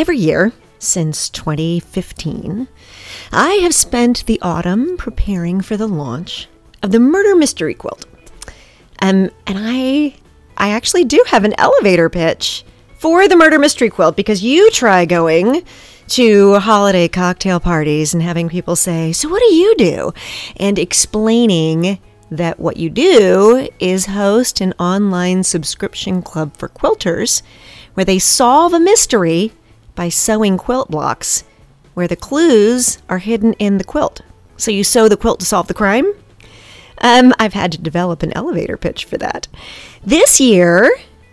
Every year since 2015, I have spent the autumn preparing for the launch of the Murder Mystery Quilt. Um, and I I actually do have an elevator pitch for the Murder Mystery Quilt because you try going to holiday cocktail parties and having people say, So, what do you do? And explaining that what you do is host an online subscription club for quilters where they solve a mystery by sewing quilt blocks where the clues are hidden in the quilt. So you sew the quilt to solve the crime? Um, I've had to develop an elevator pitch for that. This year,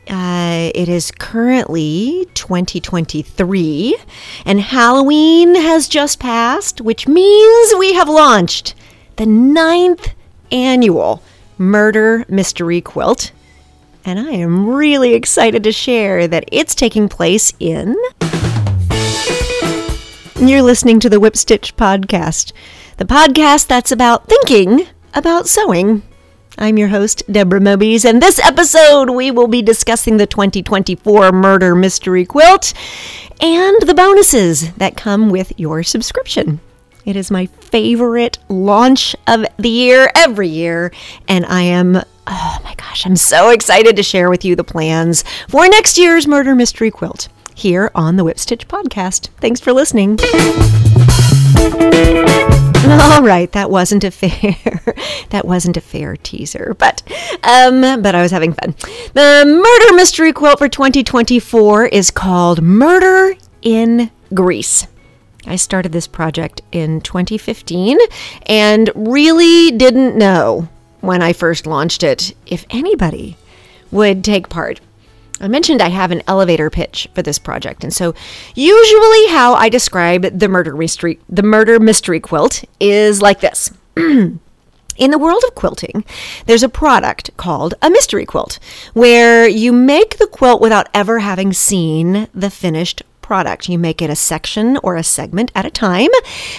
uh, it is currently 2023, and Halloween has just passed, which means we have launched the ninth annual Murder Mystery Quilt. And I am really excited to share that it's taking place in. You're listening to the Whip Stitch Podcast, the podcast that's about thinking about sewing. I'm your host, Deborah Moebes, and this episode we will be discussing the 2024 Murder Mystery Quilt and the bonuses that come with your subscription. It is my favorite launch of the year every year, and I am, oh my gosh, I'm so excited to share with you the plans for next year's Murder Mystery Quilt here on the Whip Stitch Podcast. Thanks for listening. All right, that wasn't a fair that wasn't a fair teaser, but um but I was having fun. The murder mystery quilt for 2024 is called Murder in Greece. I started this project in 2015 and really didn't know when I first launched it if anybody would take part. I mentioned I have an elevator pitch for this project, and so usually how I describe the murder mystery the murder mystery quilt is like this. In the world of quilting, there's a product called a mystery quilt, where you make the quilt without ever having seen the finished product. You make it a section or a segment at a time,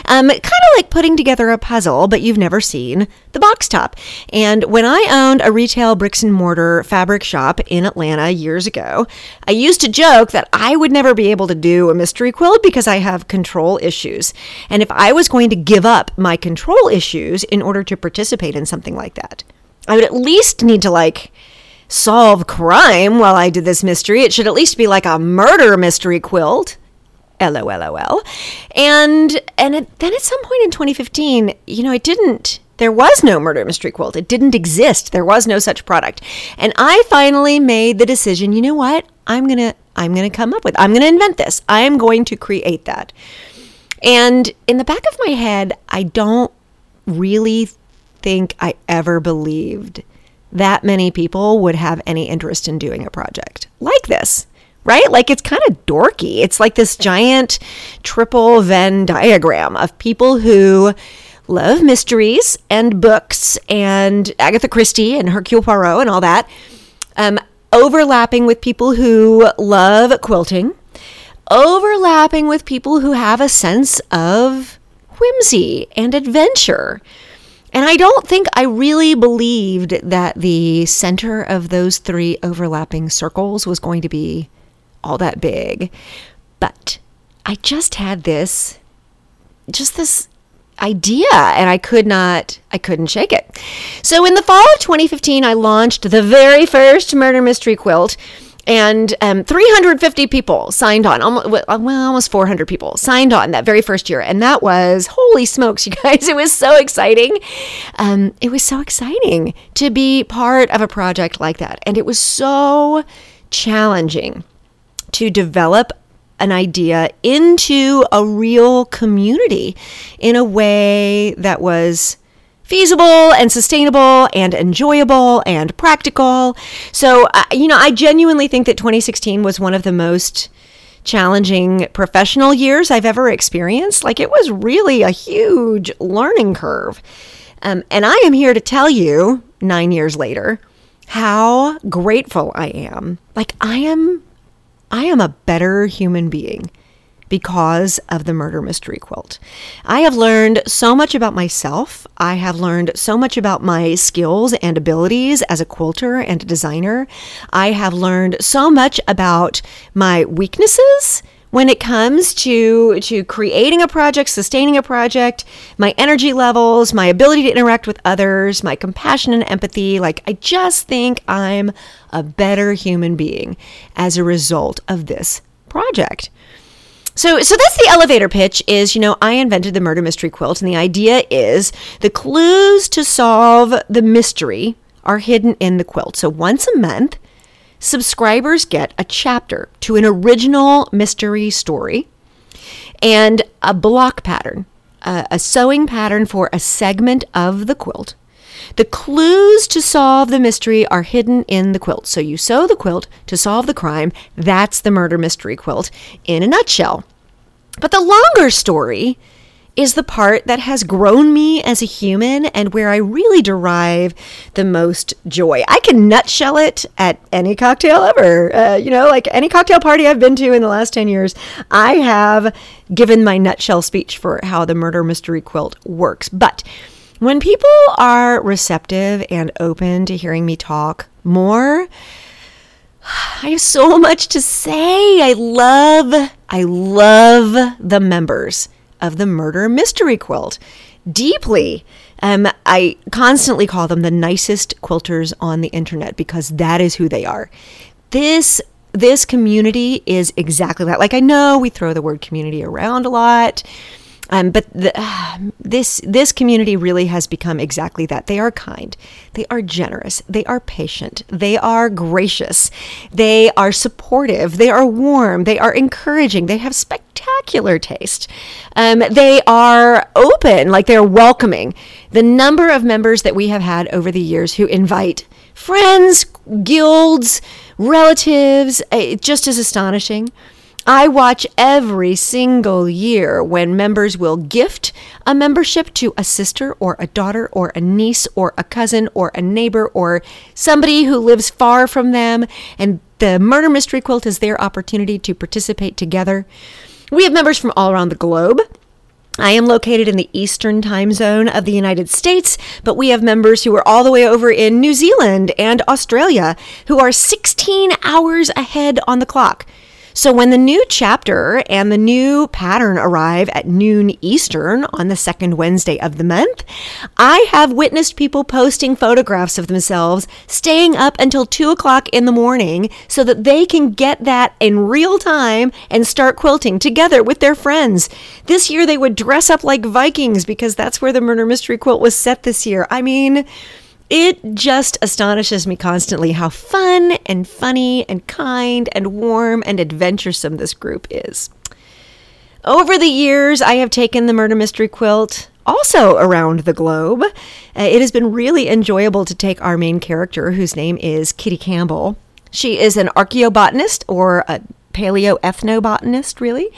um, kind of like putting together a puzzle, but you've never seen the box top. And when I owned a retail bricks and mortar fabric shop in Atlanta years ago, I used to joke that I would never be able to do a mystery quilt because I have control issues. And if I was going to give up my control issues in order to participate in something like that, I would at least need to like solve crime while I did this mystery. It should at least be like a murder mystery quilt. LOLOL. And and it, then at some point in 2015, you know, it didn't there was no murder mystery quilt. It didn't exist. There was no such product. And I finally made the decision, you know what? I'm going to I'm going to come up with. I'm going to invent this. I am going to create that. And in the back of my head, I don't really think I ever believed that many people would have any interest in doing a project like this right? Like it's kind of dorky. It's like this giant triple Venn diagram of people who love mysteries and books and Agatha Christie and Hercule Poirot and all that, um, overlapping with people who love quilting, overlapping with people who have a sense of whimsy and adventure. And I don't think I really believed that the center of those three overlapping circles was going to be all that big. But I just had this, just this idea and I could not I couldn't shake it. So in the fall of 2015 I launched the very first murder mystery quilt and um, 350 people signed on almost, well almost 400 people signed on that very first year. And that was holy smokes you guys it was so exciting. Um, it was so exciting to be part of a project like that. And it was so challenging to develop an idea into a real community in a way that was feasible and sustainable and enjoyable and practical. So, uh, you know, I genuinely think that 2016 was one of the most challenging professional years I've ever experienced. Like, it was really a huge learning curve. Um, and I am here to tell you, nine years later, how grateful I am. Like, I am I am a better human being because of the murder mystery quilt. I have learned so much about myself. I have learned so much about my skills and abilities as a quilter and a designer. I have learned so much about my weaknesses, when it comes to to creating a project, sustaining a project, my energy levels, my ability to interact with others, my compassion and empathy, like I just think I'm a better human being as a result of this project. So, so that's the elevator pitch is, you know, I invented the murder mystery quilt and the idea is the clues to solve the mystery are hidden in the quilt. So once a month, subscribers get a chapter to an original mystery story and a block pattern, a, a sewing pattern for a segment of the quilt. The clues to solve the mystery are hidden in the quilt. So you sew the quilt to solve the crime. That's the murder mystery quilt in a nutshell. But the longer story is the part that has grown me as a human and where I really derive the most joy. I can nutshell it at any cocktail ever. Uh, you know, like any cocktail party I've been to in the last 10 years, I have given my nutshell speech for how the murder mystery quilt works. But when people are receptive and open to hearing me talk more, I have so much to say. I love, I love the members of the murder mystery quilt deeply. Um, I constantly call them the nicest quilters on the internet because that is who they are. This this community is exactly that. Like I know we throw the word community around a lot, um, but the, uh, this this community really has become exactly that. They are kind, they are generous, they are patient, they are gracious, they are supportive, they are warm, they are encouraging, they have spectacular taste. Um, they are open, like they're welcoming. The number of members that we have had over the years who invite friends, guilds, relatives, uh, just as astonishing. I watch every single year when members will gift a membership to a sister or a daughter or a niece or a cousin or a neighbor or somebody who lives far from them. And the Murder Mystery Quilt is their opportunity to participate together. We have members from all around the globe. I am located in the eastern time zone of the United States, but we have members who are all the way over in New Zealand and Australia who are 16 hours ahead on the clock. So when the new chapter and the new pattern arrive at noon Eastern on the second Wednesday of the month, I have witnessed people posting photographs of themselves staying up until two o'clock in the morning so that they can get that in real time and start quilting together with their friends. This year they would dress up like Vikings because that's where the murder mystery quilt was set this year. I mean, it just astonishes me constantly how fun and funny and kind and warm and adventuresome this group is. Over the years, I have taken the murder mystery quilt also around the globe. Uh, it has been really enjoyable to take our main character, whose name is Kitty Campbell. She is an archaeobotanist or a paleoethnobotanist, really,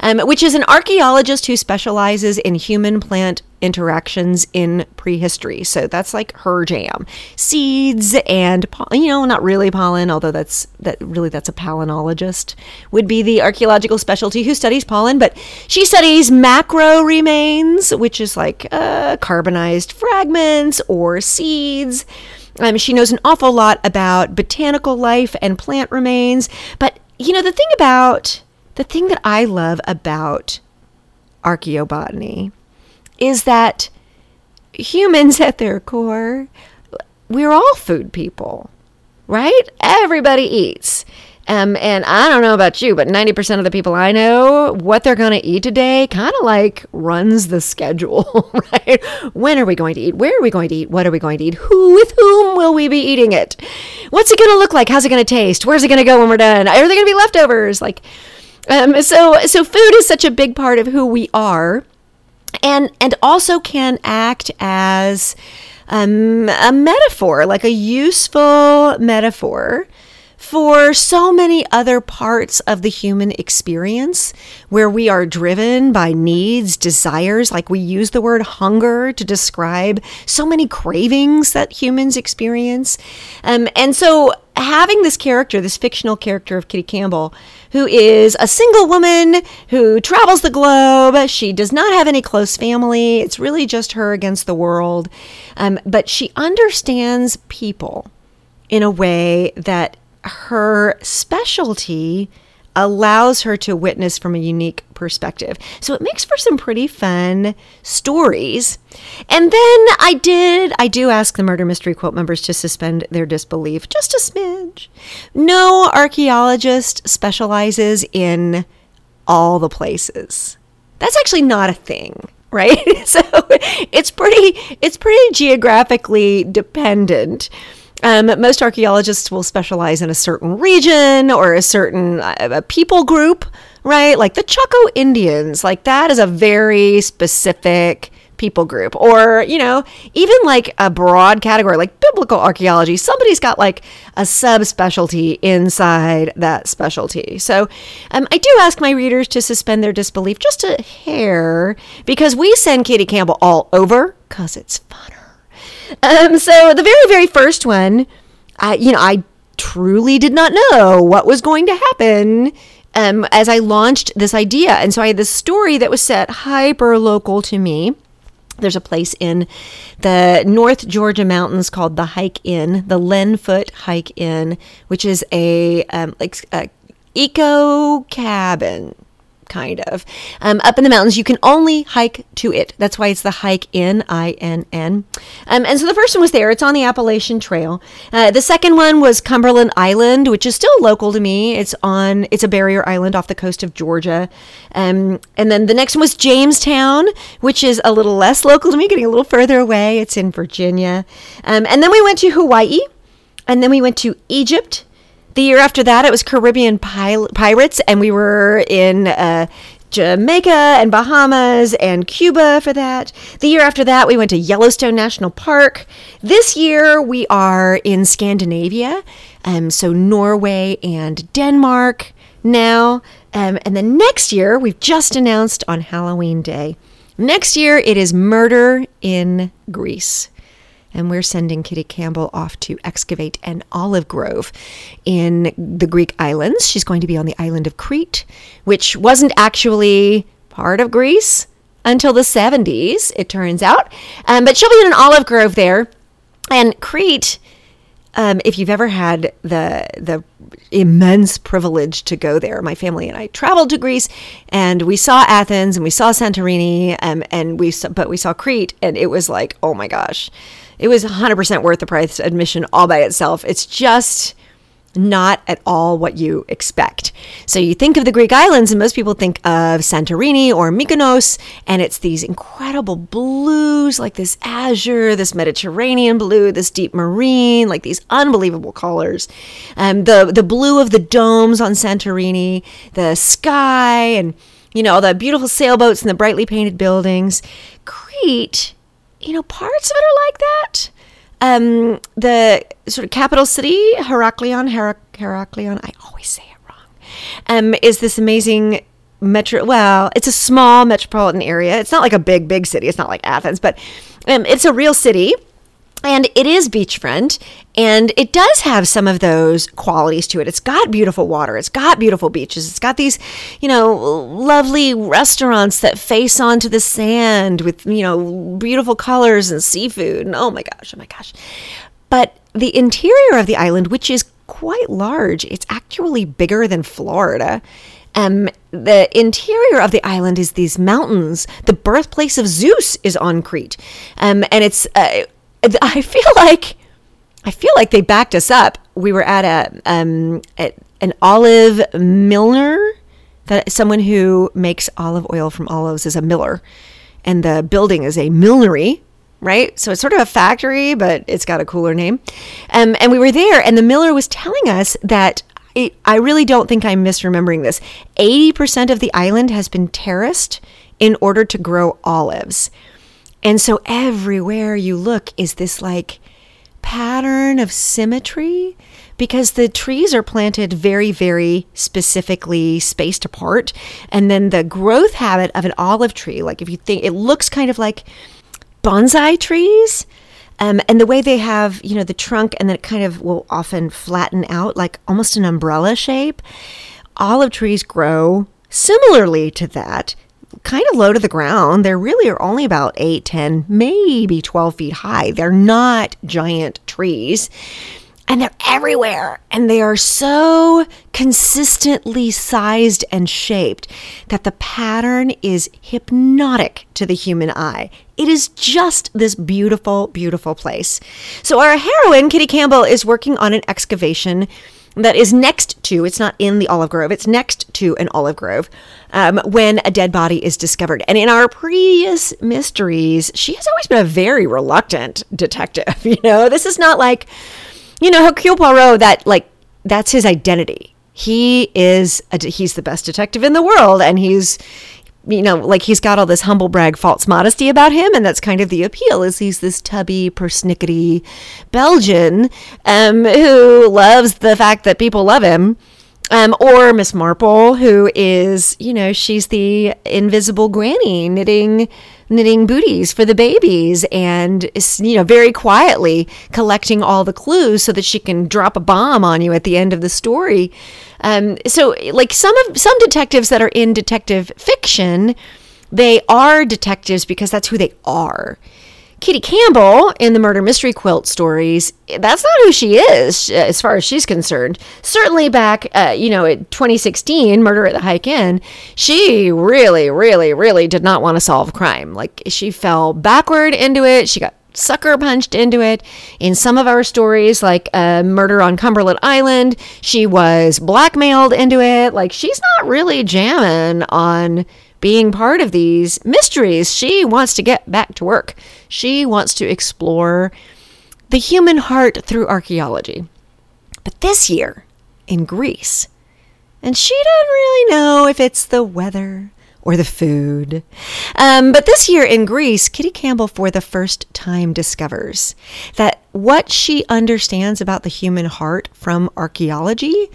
um, which is an archaeologist who specializes in human plant interactions in prehistory. So that's like her jam. Seeds and you know, not really pollen, although that's that really that's a palynologist would be the archaeological specialty who studies pollen, but she studies macro remains, which is like uh, carbonized fragments or seeds. Um, she knows an awful lot about botanical life and plant remains, but you know, the thing about the thing that I love about archaeobotany is that humans at their core, we're all food people, right? Everybody eats. Um, and I don't know about you, but 90% of the people I know, what they're going to eat today kind of like runs the schedule, right? When are we going to eat? Where are we going to eat? What are we going to eat? Who, with whom will we be eating it? What's it going to look like? How's it going to taste? Where's it going to go when we're done? Are there going to be leftovers? Like, um, so, so food is such a big part of who we are and, and also can act as, um, a metaphor, like a useful metaphor for so many other parts of the human experience where we are driven by needs, desires, like we use the word hunger to describe so many cravings that humans experience. Um, and so having this character, this fictional character of Kitty Campbell, who is a single woman who travels the globe. She does not have any close family. It's really just her against the world. Um, but she understands people in a way that her specialty allows her to witness from a unique perspective. So it makes for some pretty fun stories. And then I did, I do ask the murder mystery quilt members to suspend their disbelief just a smidge. No archaeologist specializes in all the places. That's actually not a thing right so it's pretty it's pretty geographically dependent um, most archaeologists will specialize in a certain region or a certain uh, a people group, right? Like the Chaco Indians, like that is a very specific people group. Or, you know, even like a broad category like biblical archaeology, somebody's got like a subspecialty inside that specialty. So um, I do ask my readers to suspend their disbelief just a hair because we send Kitty Campbell all over because it's funner. Um, so the very, very first one, I, you know, I truly did not know what was going to happen um, as I launched this idea. And so I had this story that was set hyper local to me. There's a place in the North Georgia mountains called the Hike Inn, the Len Foote Hike Inn, which is a um, like a eco cabin kind of. Um, up in the mountains, you can only hike to it. That's why it's the Hike in I N N. Um, and so the first one was there. It's on the Appalachian Trail. Uh, the second one was Cumberland Island, which is still local to me. It's on. It's a barrier island off the coast of Georgia. Um, and then the next one was Jamestown, which is a little less local to me, getting a little further away. It's in Virginia. Um, and then we went to Hawaii, and then we went to Egypt. The year after that, it was Caribbean Pil- Pirates, and we were in uh, Jamaica and Bahamas and Cuba for that. The year after that, we went to Yellowstone National Park. This year, we are in Scandinavia, um, so Norway and Denmark now. Um, and then next year, we've just announced on Halloween Day. Next year, it is Murder in Greece and we're sending Kitty Campbell off to excavate an olive grove in the Greek islands. She's going to be on the island of Crete, which wasn't actually part of Greece until the 70s, it turns out. Um, but she'll be in an olive grove there. And Crete, um, if you've ever had the the immense privilege to go there, my family and I traveled to Greece, and we saw Athens and we saw Santorini, um, and we saw, but we saw Crete, and it was like, oh my gosh, it was 100% worth the price admission all by itself. It's just not at all what you expect. So you think of the Greek islands, and most people think of Santorini or Mykonos, and it's these incredible blues, like this azure, this Mediterranean blue, this deep marine, like these unbelievable colors. Um, the the blue of the domes on Santorini, the sky, and you know all the beautiful sailboats and the brightly painted buildings. Crete you know, parts of it are like that. Um, the sort of capital city, Heraklion, Herac- Heraklion, I always say it wrong, um, is this amazing metro. Well, it's a small metropolitan area. It's not like a big, big city. It's not like Athens, but um, it's a real city and it is beachfront and it does have some of those qualities to it. It's got beautiful water. It's got beautiful beaches. It's got these you know lovely restaurants that face onto the sand with you know beautiful colors and seafood. And oh my gosh oh my gosh. But the interior of the island which is quite large it's actually bigger than florida. Um, the interior of the island is these mountains. The birthplace of Zeus is on Crete, um, and it's uh, I feel like I feel like they backed us up. We were at a um at an olive milliner that someone who makes olive oil from olives is a miller. And the building is a millinery right? So it's sort of a factory but it's got a cooler name. Um, and we were there and the miller was telling us that i really don't think i'm misremembering this. 80% of the island has been terraced in order to grow olives and so everywhere you look is this like pattern of symmetry because the trees are planted very, very specifically spaced apart. And then the growth habit of an olive tree, like if you think it looks kind of like bonsai trees. Um, and the way they have, you know, the trunk and then it kind of will often flatten out like almost an umbrella shape. Olive trees grow similarly to that kind of low to the ground. They really are only about 8, 10, maybe 12 feet high. They're not giant trees. and they're everywhere and they are so consistently sized and shaped that the pattern is hypnotic to the human eye. It is just this beautiful, beautiful place. So, our heroine, Kitty Campbell, is working on an excavation that is next to, it's not in the olive grove, it's next to an olive grove um, when a dead body is discovered. And in our previous mysteries, she has always been a very reluctant detective. You know, this is not like, you know, Hercule Poirot, that like, that's his identity. He is, a, he's the best detective in the world and he's, you know, like he's got all this humble brag, false modesty about him, and that's kind of the appeal. Is he's this tubby, persnickety Belgian um, who loves the fact that people love him, um, or Miss Marple, who is, you know, she's the invisible granny knitting knitting booties for the babies and you know very quietly collecting all the clues so that she can drop a bomb on you at the end of the story um, so like some of some detectives that are in detective fiction they are detectives because that's who they are Kitty Campbell in the murder mystery quilt stories, that's not who she is as far as she's concerned. Certainly back, uh, you know, in 2016, Murder at the Hike Inn, she really, really, really did not want to solve crime. Like she fell backward into it. She got sucker punched into it. In some of our stories, like uh, Murder on Cumberland Island, she was blackmailed into it. Like she's not really jamming on being part of these mysteries. She wants to get back to work. She wants to explore the human heart through archaeology. But this year in Greece, and she doesn't really know if it's the weather or the food. Um, but this year in Greece, Kitty Campbell for the first time discovers that what she understands about the human heart from archaeology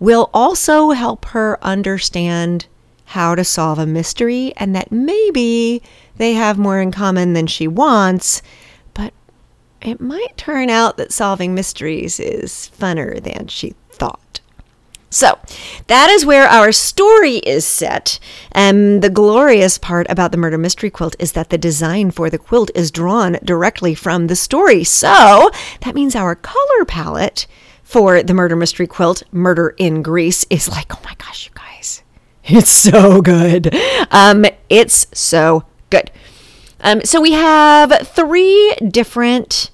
will also help her understand how to solve a mystery and that maybe they have more in common than she wants, but it might turn out that solving mysteries is funner than she thought. So, that is where our story is set. And the glorious part about the murder mystery quilt is that the design for the quilt is drawn directly from the story. So, that means our color palette for the murder mystery quilt, Murder in Greece, is like, oh my gosh, you guys, it's so good. Um, it's so good. Um, so we have three different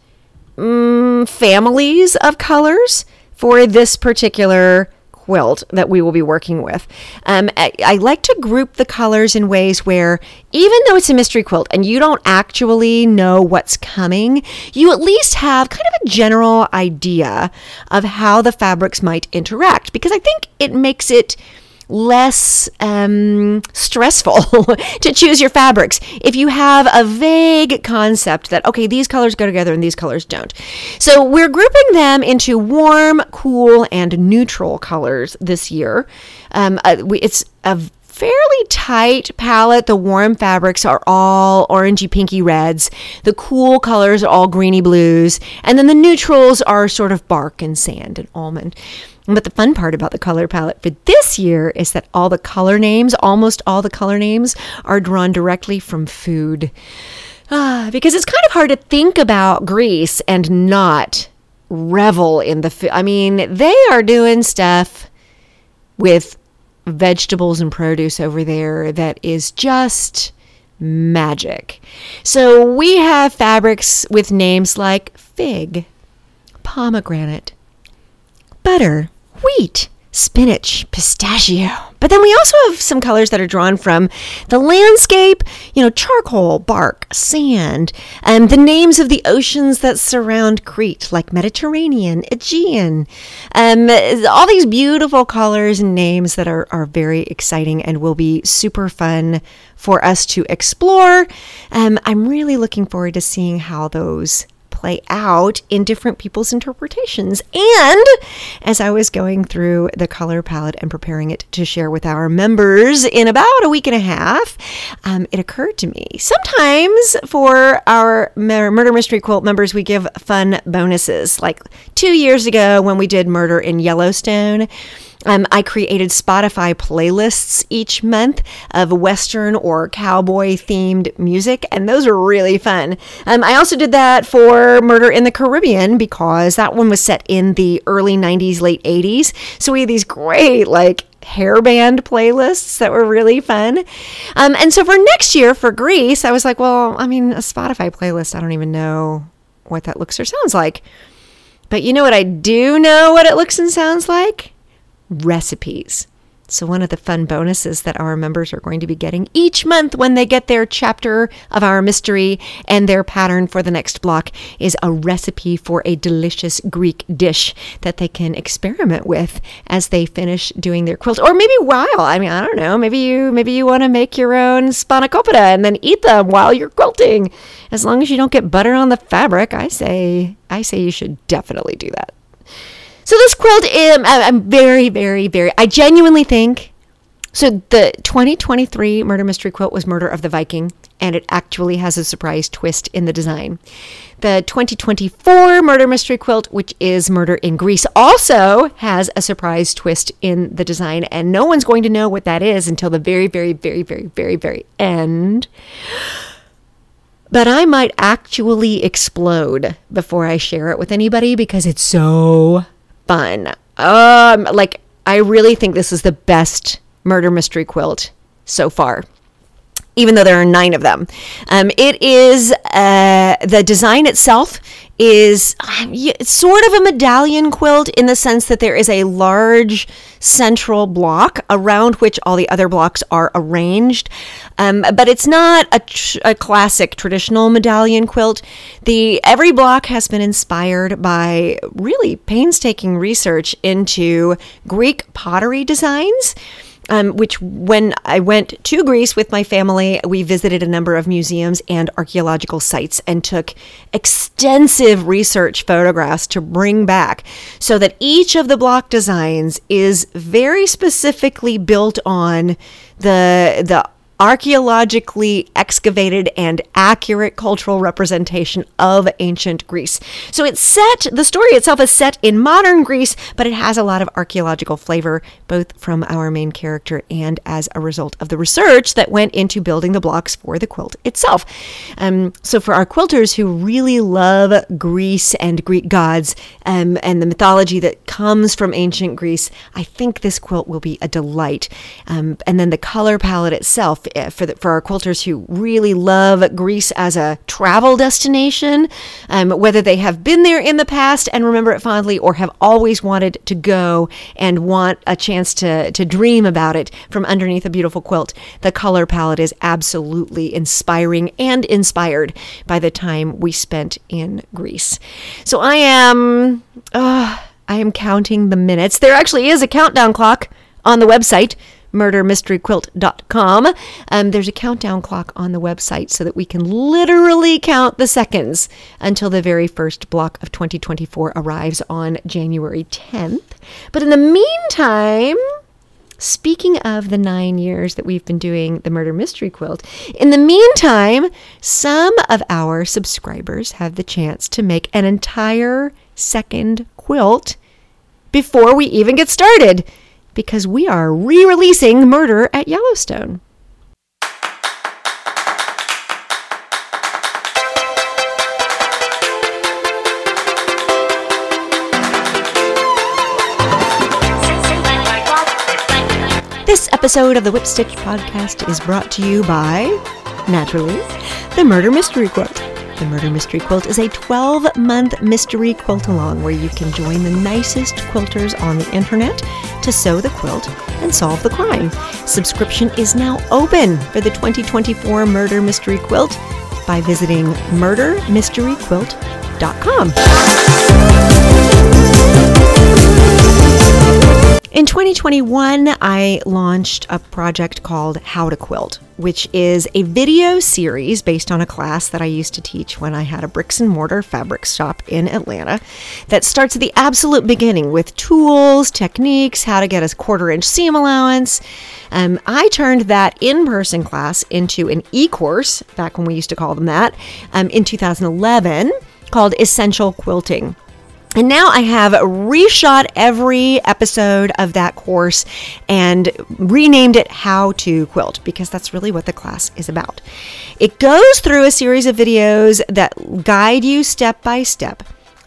um, families of colors for this particular quilt that we will be working with. Um, I, I, like to group the colors in ways where, even though it's a mystery quilt and you don't actually know what's coming, you at least have kind of a general idea of how the fabrics might interact because I think it makes it less um, stressful to choose your fabrics if you have a vague concept that, okay, these colors go together and these colors don't. So we're grouping them into warm, cool, and neutral colors this year. Um, uh, we, it's a fairly tight palette. The warm fabrics are all orangey pinky reds. The cool colors are all greeny blues. And then the neutrals are sort of bark and sand and almond. But the fun part about the color palette for this year is that all the color names, almost all the color names, are drawn directly from food. Ah, because it's kind of hard to think about Greece and not revel in the food. I mean, they are doing stuff with vegetables and produce over there that is just magic. So we have fabrics with names like fig, pomegranate, butter, wheat, spinach, pistachio. But then we also have some colors that are drawn from the landscape, you know, charcoal, bark, sand, and the names of the oceans that surround Crete, like Mediterranean, Aegean. Um, all these beautiful colors and names that are, are very exciting and will be super fun for us to explore. Um, I'm really looking forward to seeing how those play out in different people's interpretations. And as I was going through the color palette and preparing it to share with our members in about a week and a half, um, it occurred to me sometimes for our Murder Mystery Quilt members, we give fun bonuses. Like two years ago when we did Murder in Yellowstone, Um, I created Spotify playlists each month of Western or cowboy themed music, and those were really fun. Um, I also did that for Murder in the Caribbean because that one was set in the early 90s, late 80s. So we had these great, like, hairband playlists that were really fun. Um, and so for next year for Greece, I was like, well, I mean, a Spotify playlist, I don't even know what that looks or sounds like. But you know what I do know what it looks and sounds like? Recipes. So, one of the fun bonuses that our members are going to be getting each month when they get their chapter of our mystery and their pattern for the next block is a recipe for a delicious Greek dish that they can experiment with as they finish doing their quilt. Or maybe while, I mean, I don't know, maybe you maybe you want to make your own spanakopita and then eat them while you're quilting. As long as you don't get butter on the fabric, I say I say you should definitely do that. So this quilt, um, I'm very, very, very. I genuinely think. So the 2023 murder mystery quilt was Murder of the Viking, and it actually has a surprise twist in the design. The 2024 murder mystery quilt, which is Murder in Greece, also has a surprise twist in the design, and no one's going to know what that is until the very, very, very, very, very, very end. But I might actually explode before I share it with anybody because it's so fun. Um, like I really think this is the best murder mystery quilt so far. Even though there are nine of them, um, it is uh, the design itself is sort of a medallion quilt in the sense that there is a large central block around which all the other blocks are arranged. Um, but it's not a, tr- a, classic traditional medallion quilt. The every block has been inspired by really painstaking research into Greek pottery designs um, which when I went to Greece with my family, we visited a number of museums and archaeological sites and took extensive research photographs to bring back so that each of the block designs is very specifically built on the the archaeologically excavated and accurate cultural representation of ancient Greece. So it's set, the story itself is set in modern Greece, but it has a lot of archaeological flavor, both from our main character and as a result of the research that went into building the blocks for the quilt itself. Um, so for our quilters who really love Greece and Greek gods um, and the mythology that comes from ancient Greece, I think this quilt will be a delight. Um, and then the color palette itself for the, for our quilters who really love Greece as a travel destination, um, whether they have been there in the past and remember it fondly, or have always wanted to go and want a chance to to dream about it from underneath a beautiful quilt. The color palette is absolutely inspiring and inspired by the time we spent in Greece. So I am. Uh, I am counting the minutes. There actually is a countdown clock on the website murdermysteryquilt.com. Um, there's a countdown clock on the website so that we can literally count the seconds until the very first block of 2024 arrives on January 10th. But in the meantime, Speaking of the nine years that we've been doing the Murder Mystery Quilt, in the meantime, some of our subscribers have the chance to make an entire second quilt before we even get started because we are re releasing Murder at Yellowstone. This episode of the Whip Stitch podcast is brought to you by, naturally, the Murder Mystery Quilt. The Murder Mystery Quilt is a 12 month mystery quilt along where you can join the nicest quilters on the internet to sew the quilt and solve the crime. Subscription is now open for the 2024 Murder Mystery Quilt by visiting murdermysteryquilt.com. In 2021, I launched a project called How to Quilt, which is a video series based on a class that I used to teach when I had a bricks and mortar fabric shop in Atlanta that starts at the absolute beginning with tools, techniques, how to get a quarter inch seam allowance. Um, I turned that in person class into an e course, back when we used to call them that, um, in 2011 called Essential Quilting. And now I have reshot every episode of that course and renamed it How to Quilt because that's really what the class is about. It goes through a series of videos that guide you step by step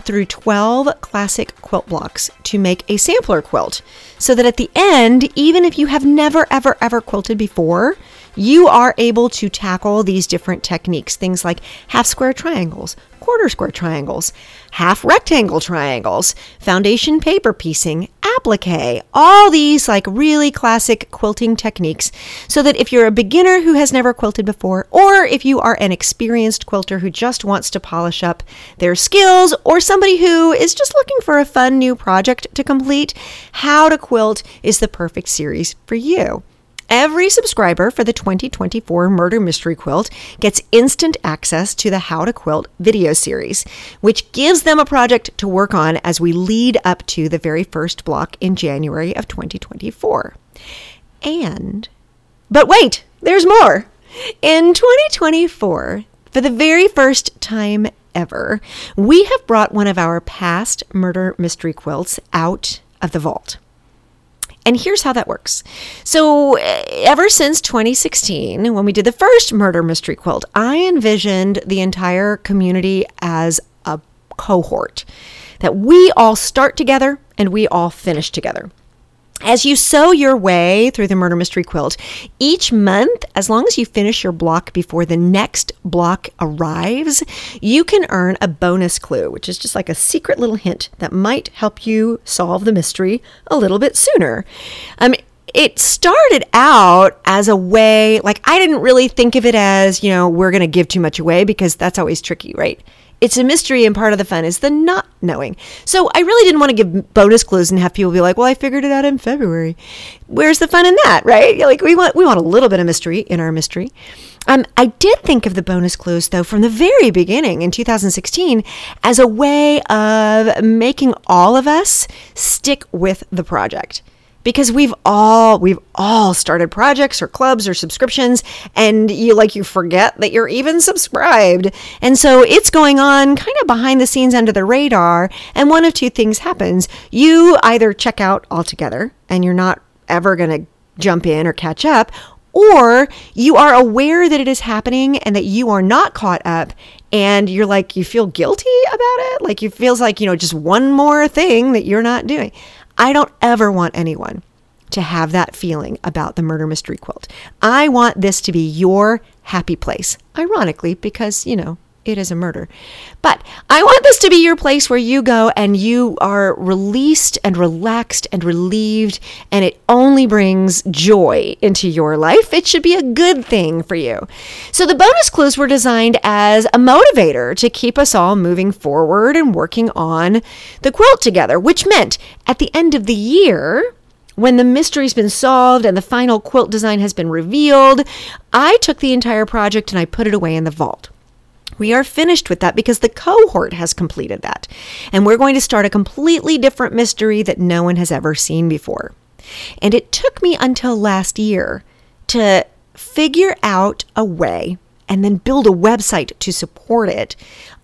through 12 classic quilt blocks to make a sampler quilt so that at the end, even if you have never, ever, ever quilted before, you are able to tackle these different techniques. Things like half square triangles, quarter square triangles, half rectangle triangles, foundation paper piecing, applique, all these like really classic quilting techniques. So that if you're a beginner who has never quilted before, or if you are an experienced quilter who just wants to polish up their skills, or somebody who is just looking for a fun new project to complete, How to Quilt is the perfect series for you. Every subscriber for the 2024 Murder Mystery Quilt gets instant access to the How to Quilt video series, which gives them a project to work on as we lead up to the very first block in January of 2024. And, but wait, there's more. In 2024, for the very first time ever, we have brought one of our past murder mystery quilts out of the vault. And here's how that works. So, eh, ever since 2016, when we did the first murder mystery quilt, I envisioned the entire community as a cohort that we all start together and we all finish together. As you sew your way through the murder mystery quilt, each month, as long as you finish your block before the next block arrives, you can earn a bonus clue, which is just like a secret little hint that might help you solve the mystery a little bit sooner. Um, it started out as a way, like I didn't really think of it as, you know, we're going to give too much away because that's always tricky, right? It's a mystery, and part of the fun is the not knowing. So I really didn't want to give bonus clues and have people be like, "Well, I figured it out in February." Where's the fun in that, right? Like we want we want a little bit of mystery in our mystery. Um, I did think of the bonus clues though from the very beginning in 2016 as a way of making all of us stick with the project because we've all we've all started projects or clubs or subscriptions and you like you forget that you're even subscribed. And so it's going on kind of behind the scenes under the radar and one of two things happens. You either check out altogether and you're not ever going to jump in or catch up or you are aware that it is happening and that you are not caught up and you're like you feel guilty about it. Like it feels like you know just one more thing that you're not doing I don't ever want anyone to have that feeling about the murder mystery quilt. I want this to be your happy place. Ironically, because, you know, it is a murder. But I want this to be your place where you go and you are released and relaxed and relieved, and it only brings joy into your life. It should be a good thing for you. So the bonus clues were designed as a motivator to keep us all moving forward and working on the quilt together, which meant at the end of the year, when the mystery's been solved and the final quilt design has been revealed, I took the entire project and I put it away in the vault. We are finished with that because the cohort has completed that. And we're going to start a completely different mystery that no one has ever seen before. And it took me until last year to figure out a way and then build a website to support it,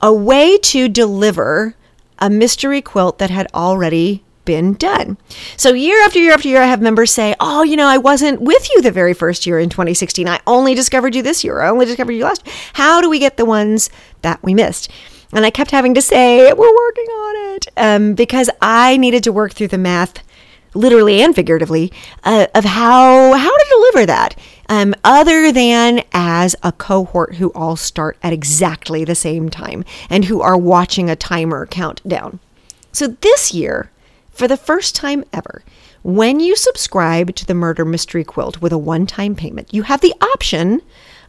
a way to deliver a mystery quilt that had already been done. So year after year after year, I have members say, "Oh, you know, I wasn't with you the very first year in 2016. I only discovered you this year. I only discovered you last. How do we get the ones that we missed?" And I kept having to say, "We're working on it," um, because I needed to work through the math, literally and figuratively, uh, of how how to deliver that. Um, other than as a cohort who all start at exactly the same time and who are watching a timer count down. So this year, for the first time ever, when you subscribe to the Murder Mystery Quilt with a one time payment, you have the option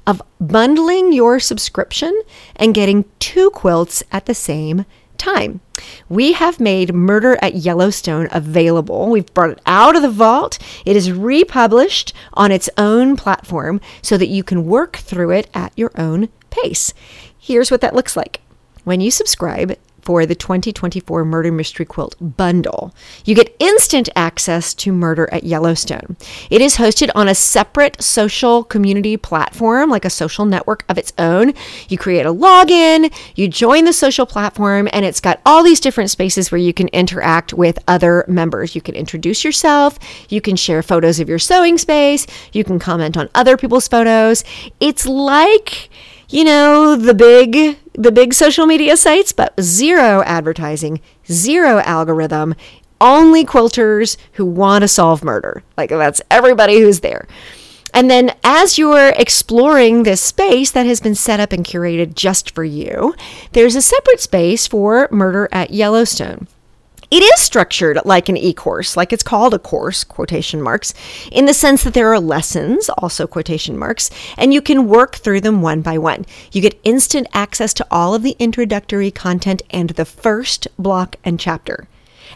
of bundling your subscription and getting two quilts at the same time. We have made Murder at Yellowstone available. We've brought it out of the vault. It is republished on its own platform so that you can work through it at your own pace. Here's what that looks like. When you subscribe, for the 2024 Murder Mystery Quilt bundle. You get instant access to Murder at Yellowstone. It is hosted on a separate social community platform, like a social network of its own. You create a login, you join the social platform, and it's got all these different spaces where you can interact with other members. You can introduce yourself, you can share photos of your sewing space, you can comment on other people's photos. It's like you know, the big the big social media sites, but zero advertising, zero algorithm, only quilters who want to solve murder. Like that's everybody who's there. And then as you're exploring this space that has been set up and curated just for you, there's a separate space for murder at Yellowstone. It is structured like an e course, like it's called a course, quotation marks, in the sense that there are lessons, also quotation marks, and you can work through them one by one. You get instant access to all of the introductory content and the first block and chapter.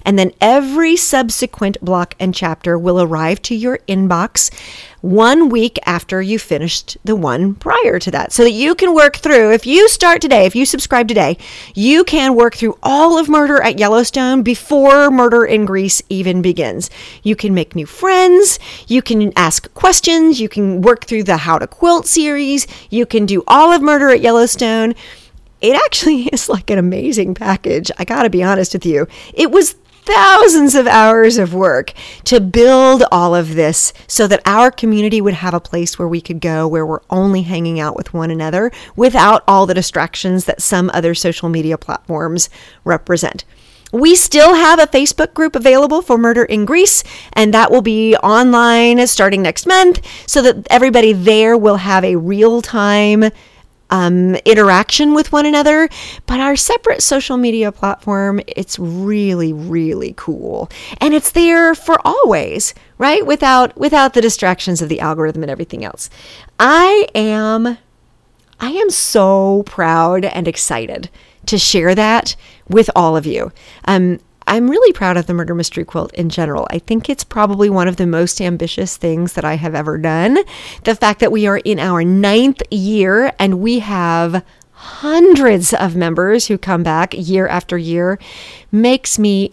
And then every subsequent block and chapter will arrive to your inbox one week after you finished the one prior to that. So that you can work through, if you start today, if you subscribe today, you can work through all of Murder at Yellowstone before Murder in Greece even begins. You can make new friends, you can ask questions, you can work through the How to Quilt series, you can do all of Murder at Yellowstone it actually is like an amazing package. I got to be honest with you. It was thousands of hours of work to build all of this so that our community would have a place where we could go where we're only hanging out with one another without all the distractions that some other social media platforms represent. We still have a Facebook group available for Murder in Greece, and that will be online starting next month so that everybody there will have a real time um, interaction with one another. But our separate social media platform, it's really, really cool, and it's there for always, right? Without without the distractions of the algorithm and everything else. I am, I am so proud and excited to share that with all of you. Um, I'm really proud of the Murder Mystery Quilt in general. I think it's probably one of the most ambitious things that I have ever done. The fact that we are in our ninth year and we have hundreds of members who come back year after year makes me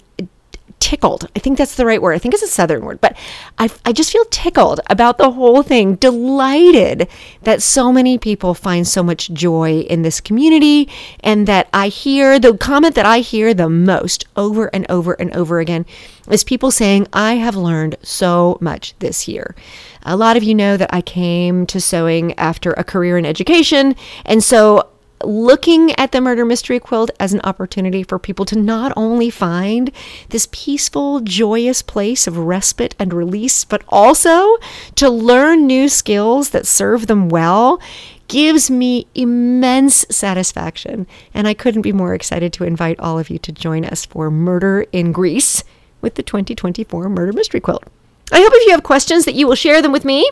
tickled. I think that's the right word. I think it's a southern word, but I, I just feel tickled about the whole thing, delighted that so many people find so much joy in this community and that I hear the comment that I hear the most over and over and over again is people saying, I have learned so much this year. A lot of you know that I came to sewing after a career in education. And so looking at the murder mystery quilt as an opportunity for people to not only find this peaceful, joyous place of respite and release, but also to learn new skills that serve them well gives me immense satisfaction. And I couldn't be more excited to invite all of you to join us for Murder in Greece with the 2024 Murder Mystery Quilt. I hope if you have questions that you will share them with me.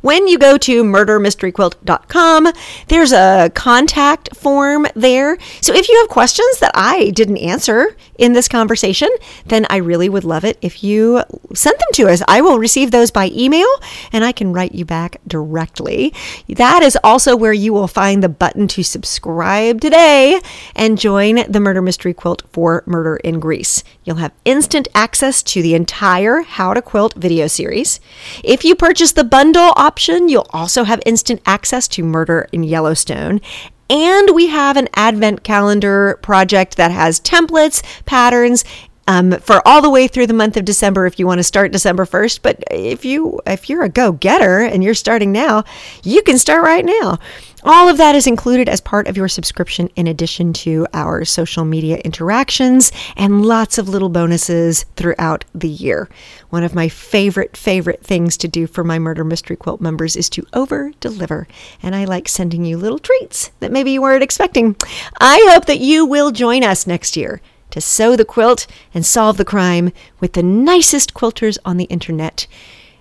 When you go to murdermysteryquilt.com, there's a contact form there. So if you have questions that I didn't answer in this conversation, then I really would love it if you sent them to us. I will receive those by email and I can write you back directly. That is also where you will find the button to subscribe today and join the Murder Mystery Quilt for Murder in Greece. You'll have instant access to the entire How to Quilt video series. If you purchase the bundle option, you'll also have instant access to Murder in Yellowstone. And we have an advent calendar project that has templates, patterns, um, for all the way through the month of December if you want to start December 1st. But if you if you're a go-getter and you're starting now, you can start right now. All of that is included as part of your subscription, in addition to our social media interactions and lots of little bonuses throughout the year. One of my favorite, favorite things to do for my Murder Mystery Quilt members is to over deliver. And I like sending you little treats that maybe you weren't expecting. I hope that you will join us next year to sew the quilt and solve the crime with the nicest quilters on the internet,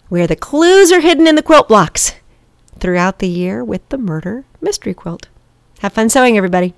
where the clues are hidden in the quilt blocks throughout the year with the Murder Mystery Quilt. Have fun sewing, everybody.